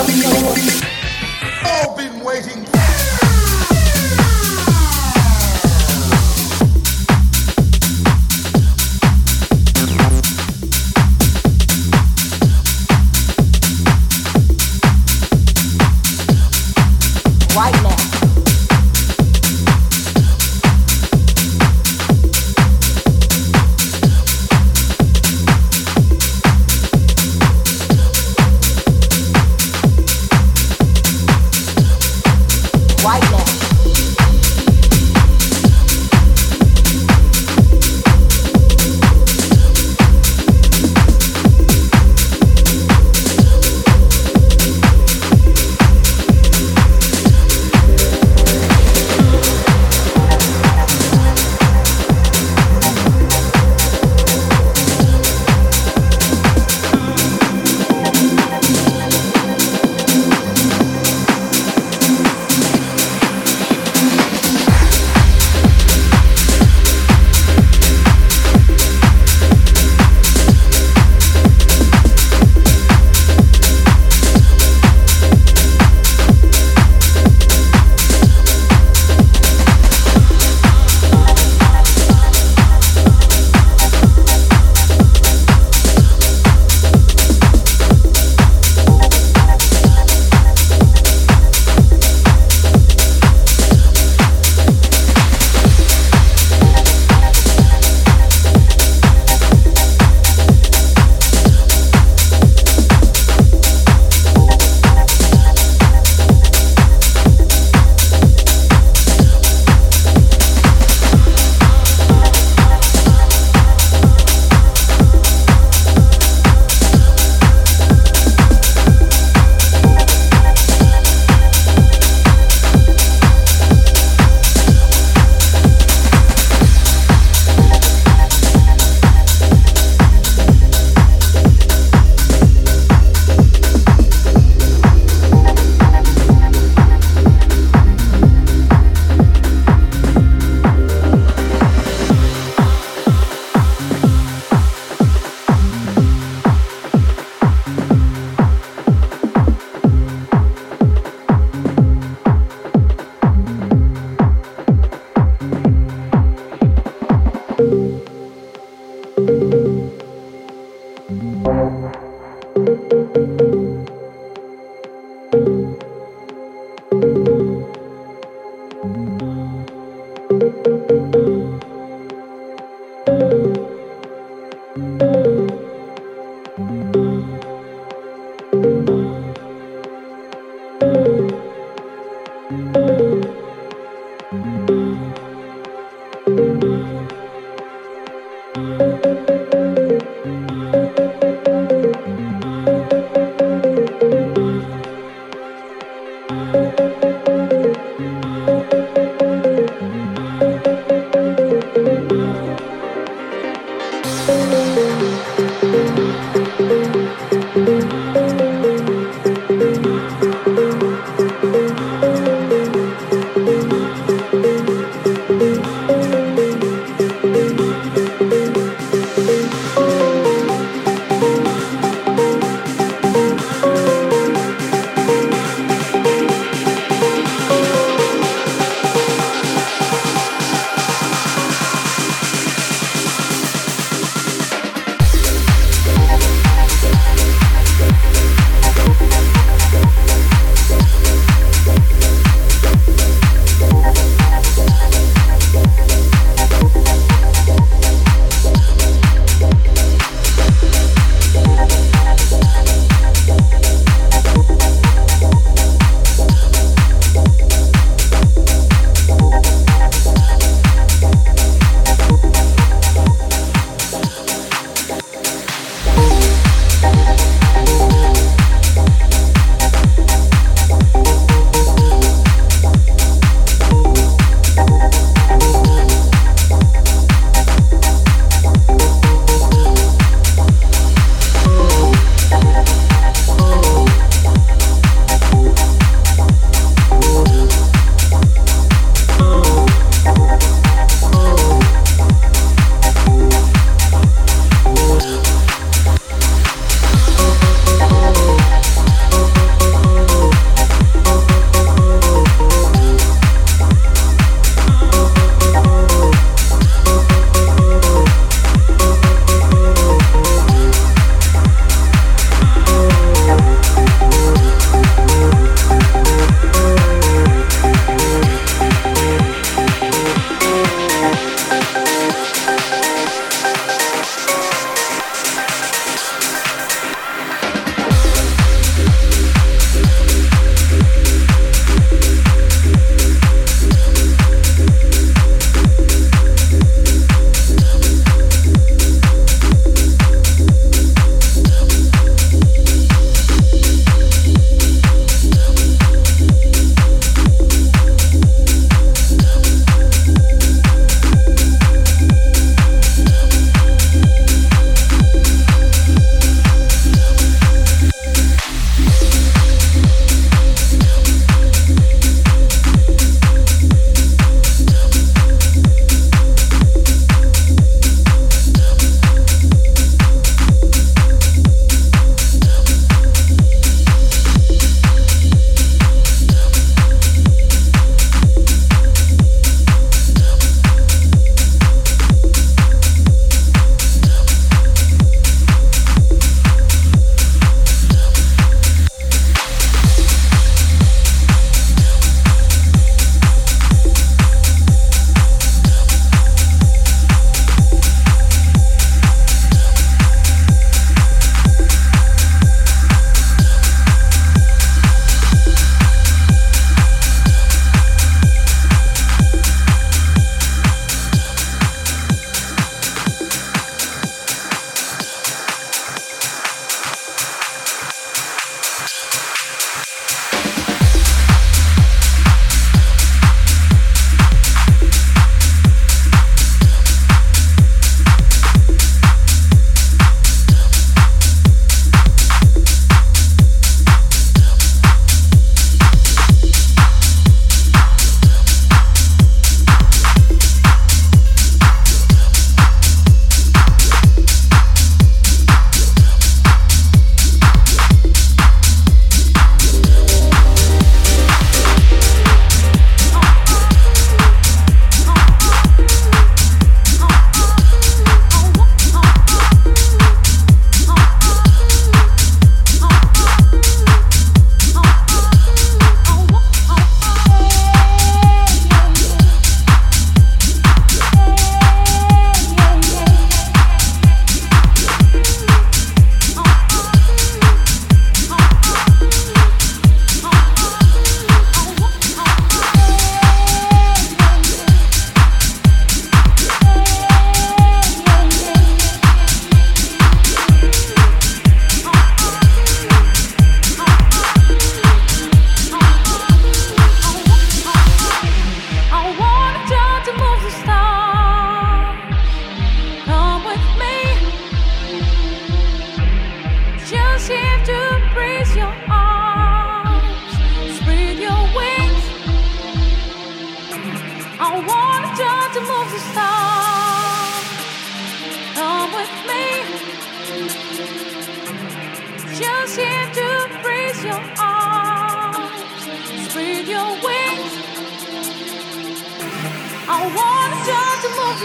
I've been waiting.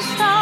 stop.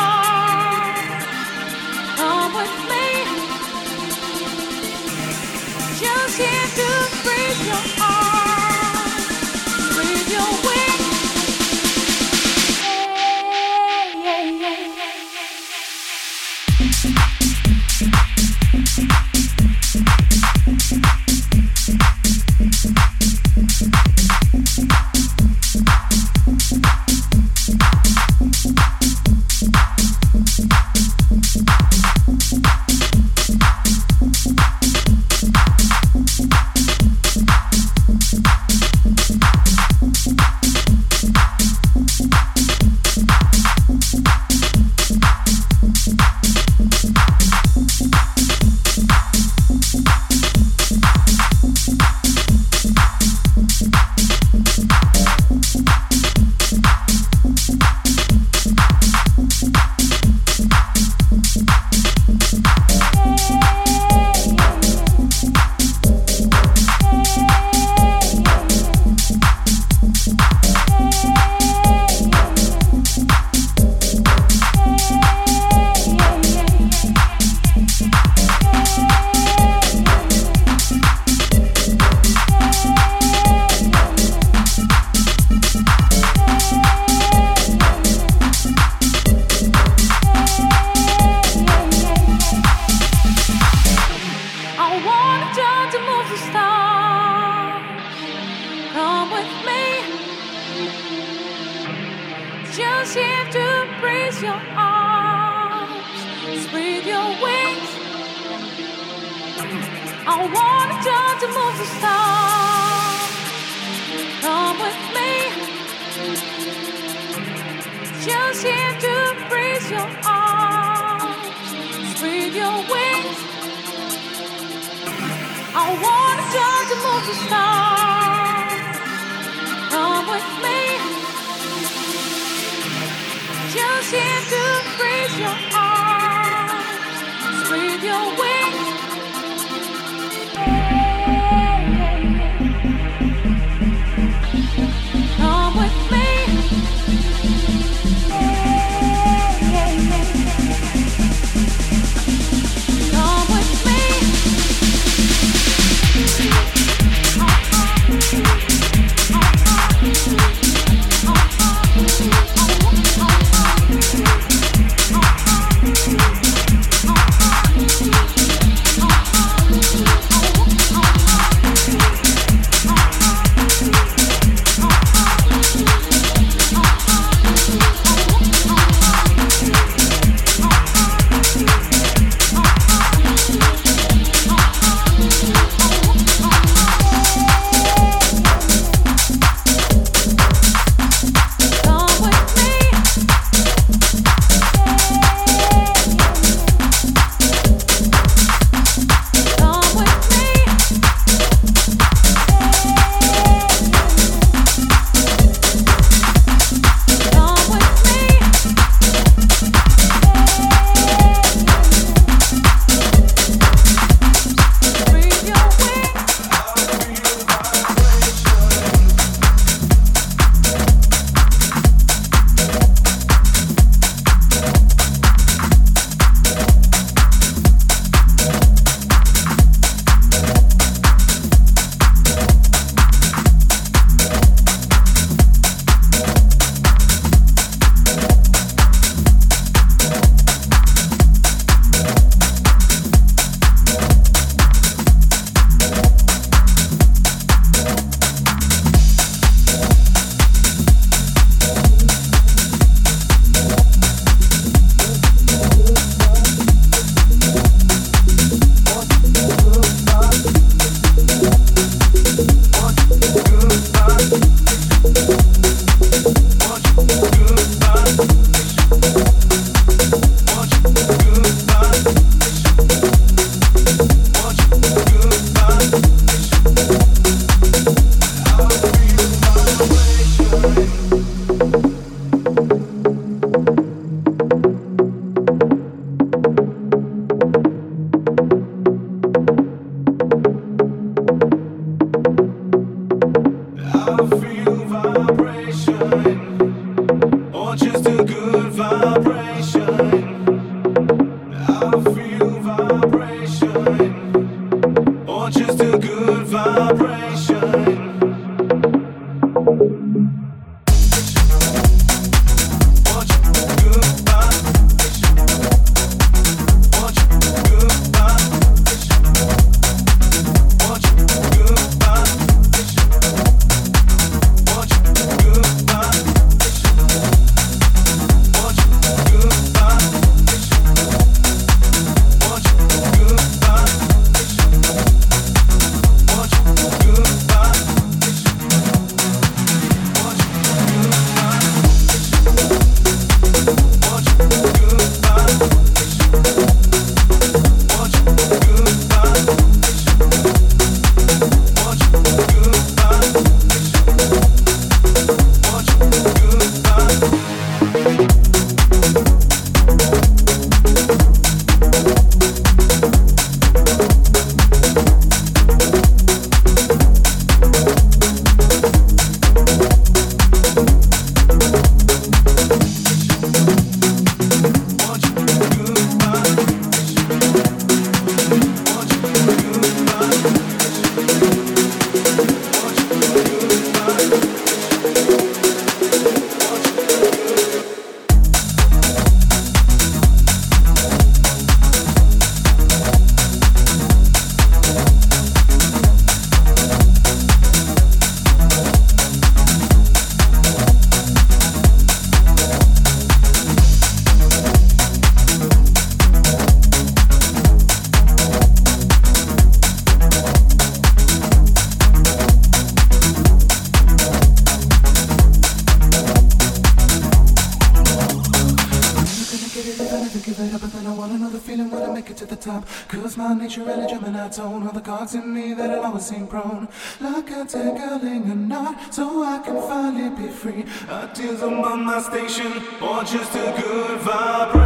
Prone. Like a tangling a knot, so I can finally be free. A tears on my station, or just a good vibration.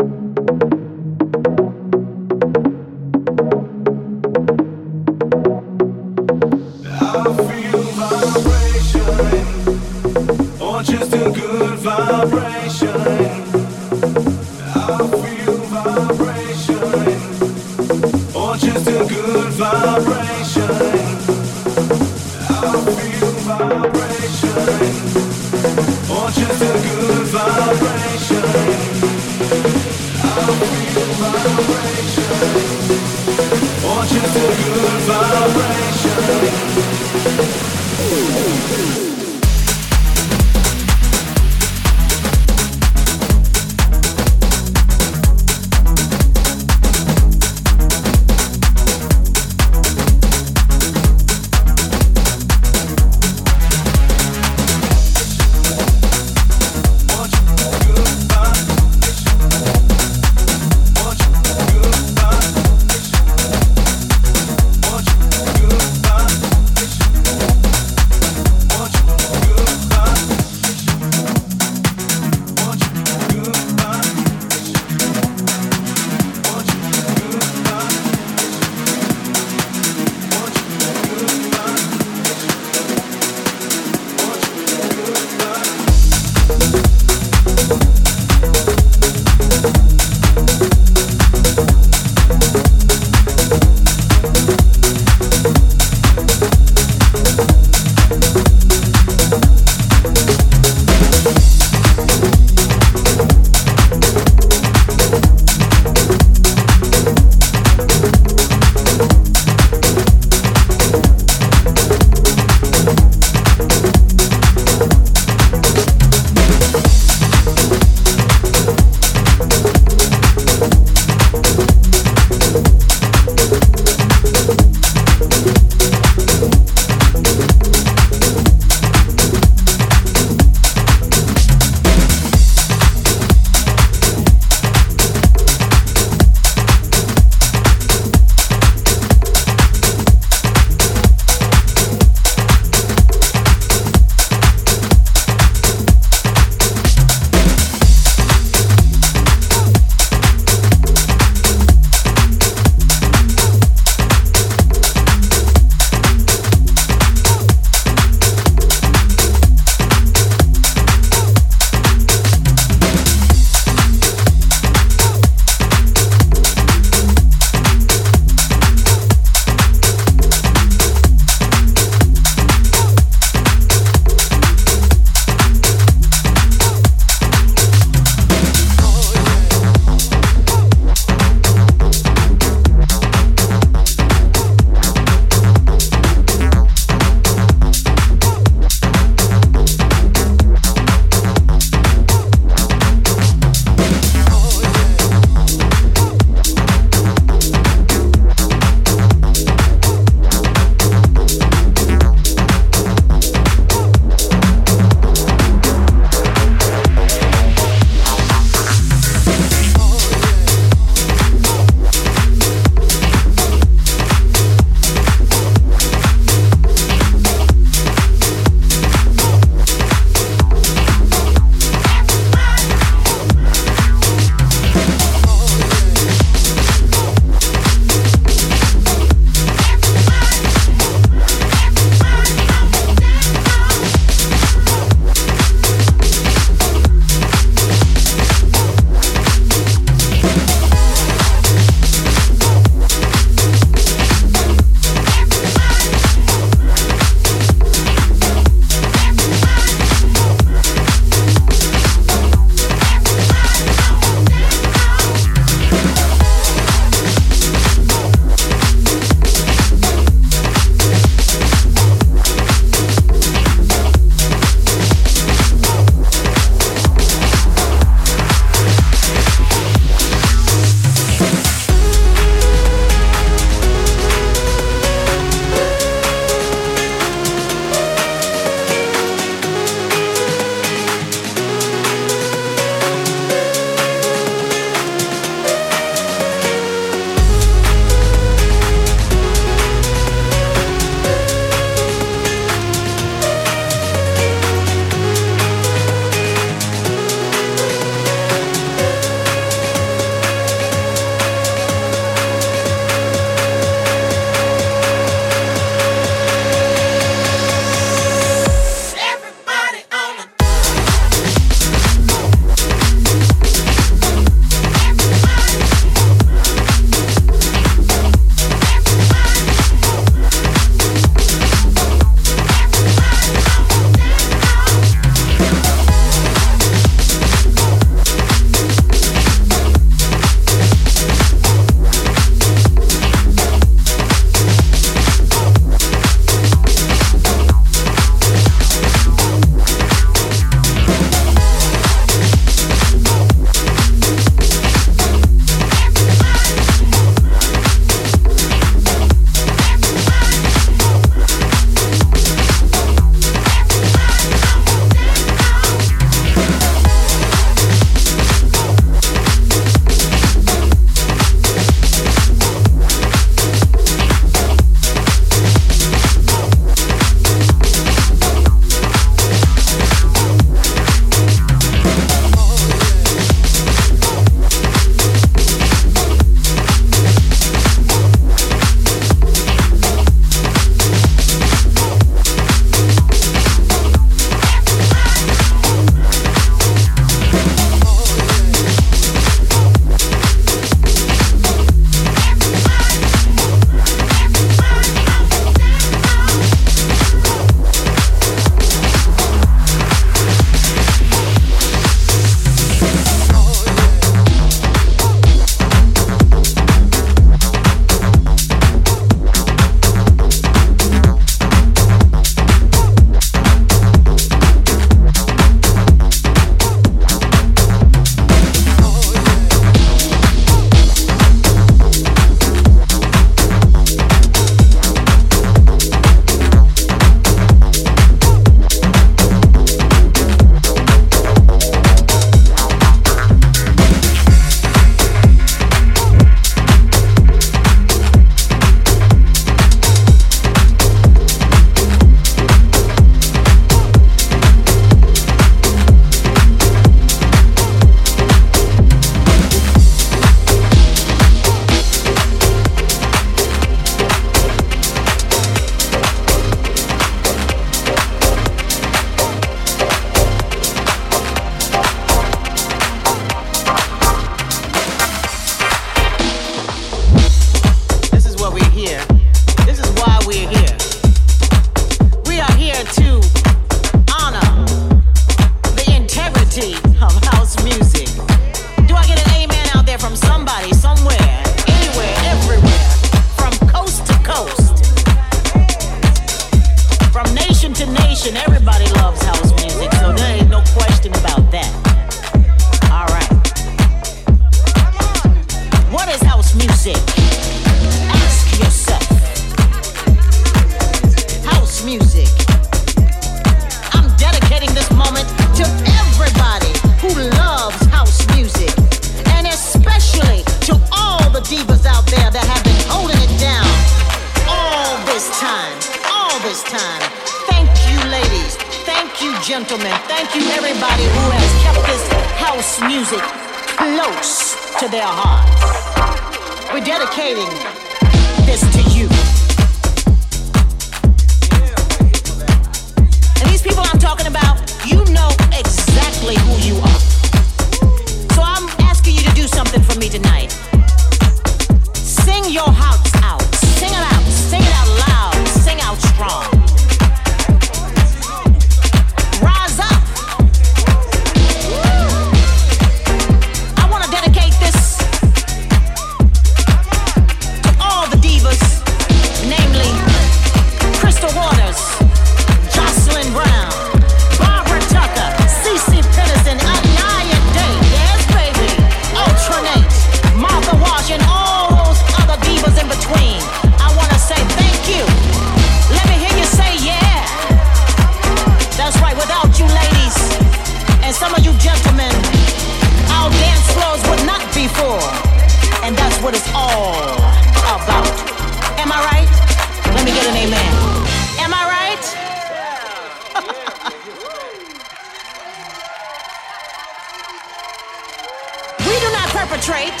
We do not perpetrate.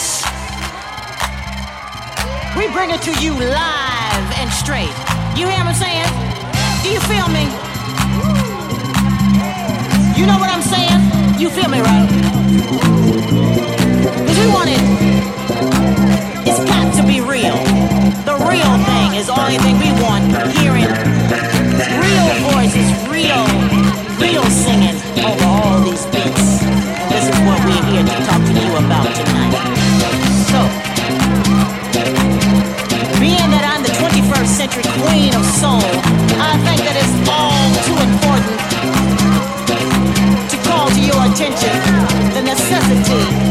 We bring it to you live and straight. You hear what I'm saying? Do you feel me? You know what I'm saying? You feel me, right? Cause we want it. It's got to be real. The real thing is the only thing we want. Hearing real voices, real, real singing over all these beats. This is what we're here to talk 21st queen of soul, I think that it's all too important to call to your attention the necessity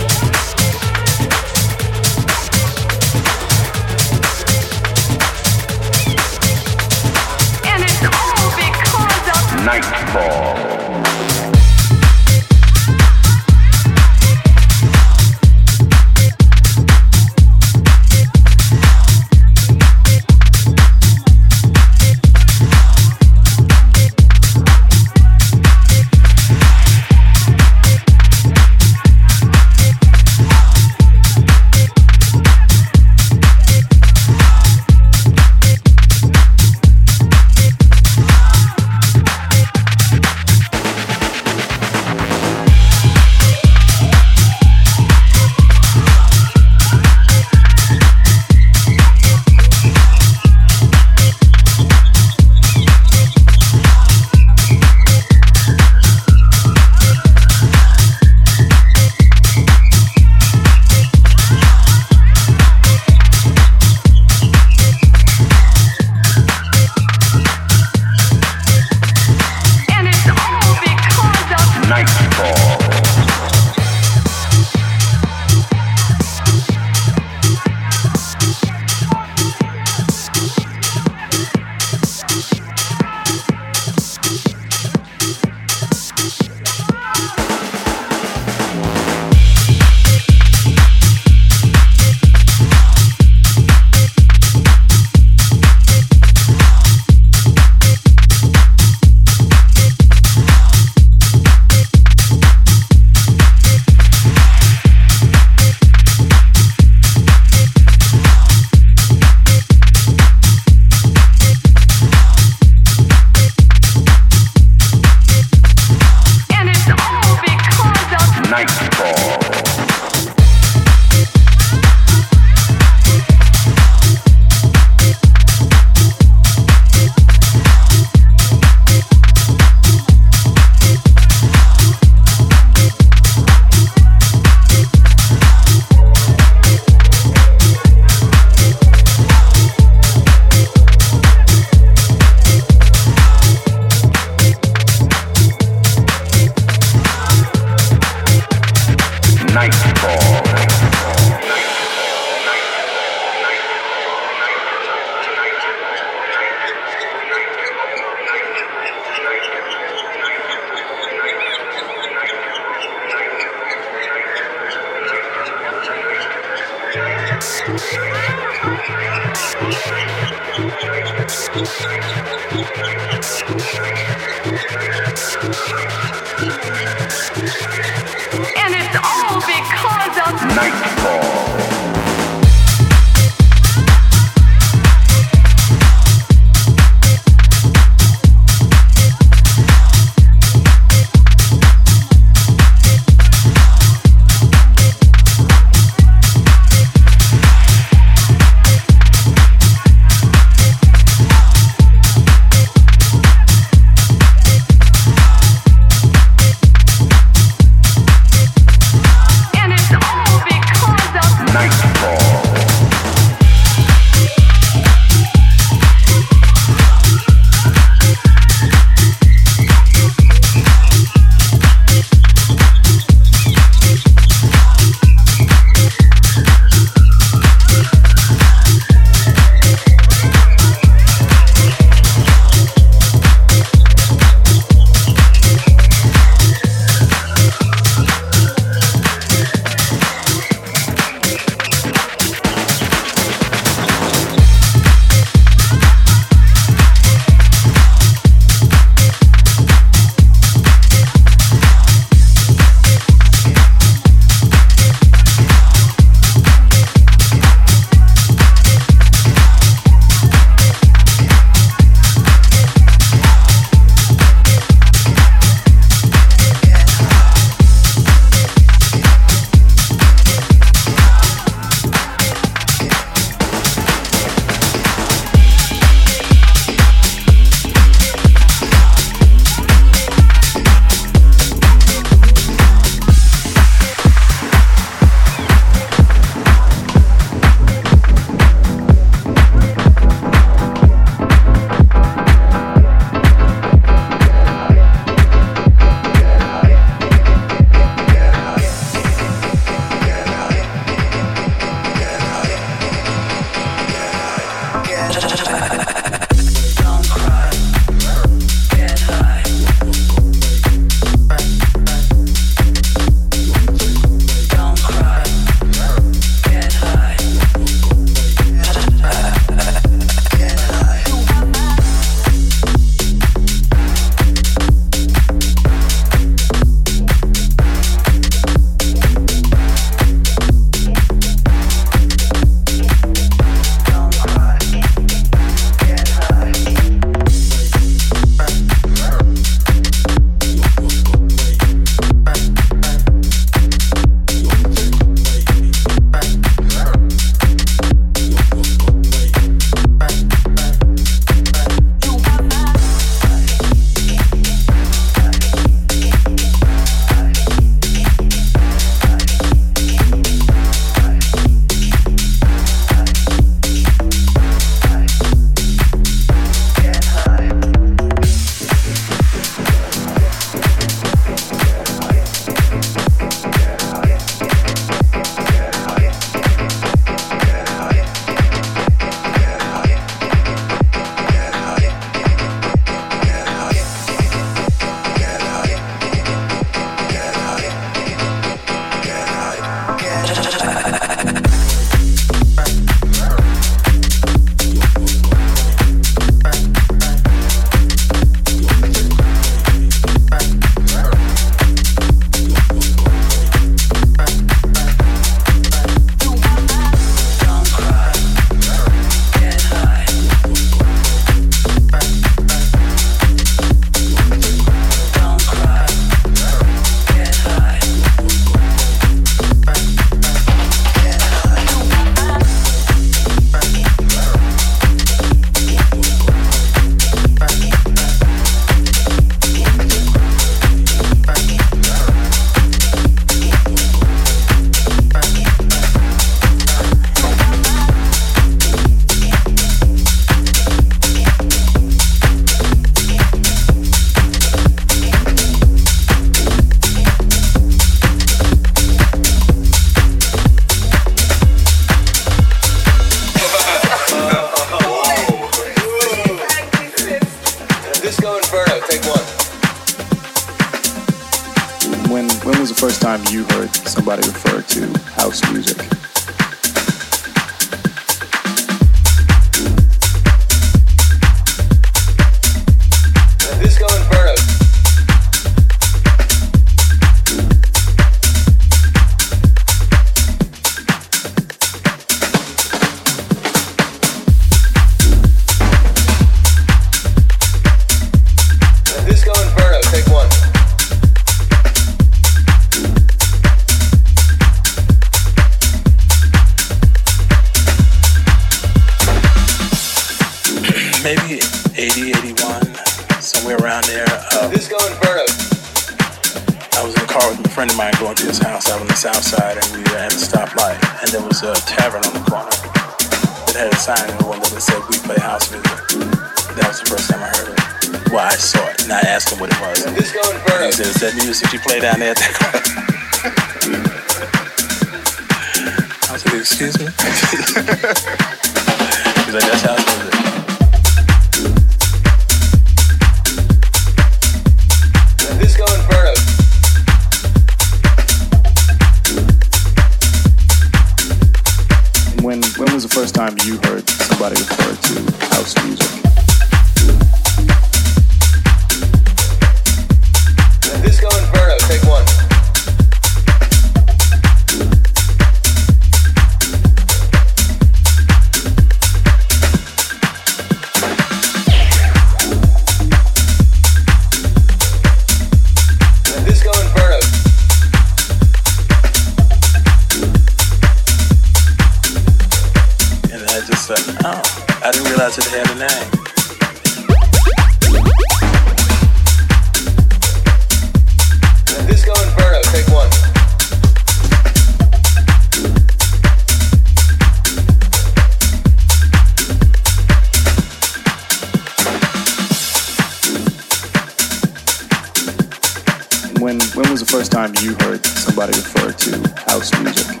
When when was the first time you heard somebody refer to house music?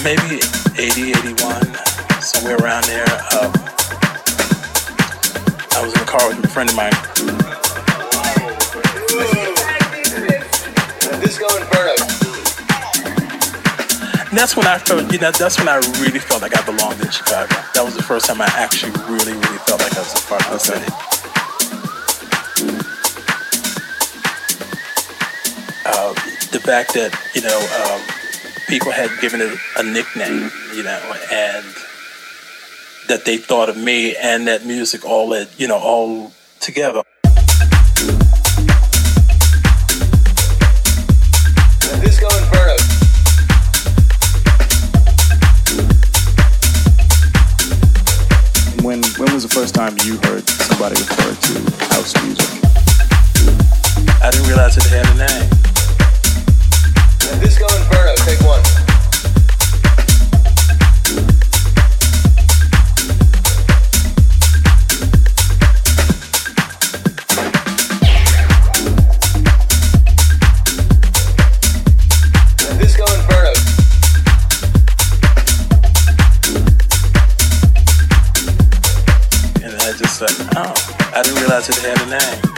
maybe 80, 81, somewhere around there. Um, I was in a car with a friend of mine. Disco Inferno. That's when I felt, you know, that's when I really felt like I belonged in Chicago. That was the first time I actually really, really felt like I was a part of the city. The fact that, you know, um, people had given it a nickname, you know, and that they thought of me and that music all that, you know, all together. Disco Inferno. When when was the first time you heard somebody refer to house music? I didn't realize it had a name. I just said, oh, I didn't realize it had a name.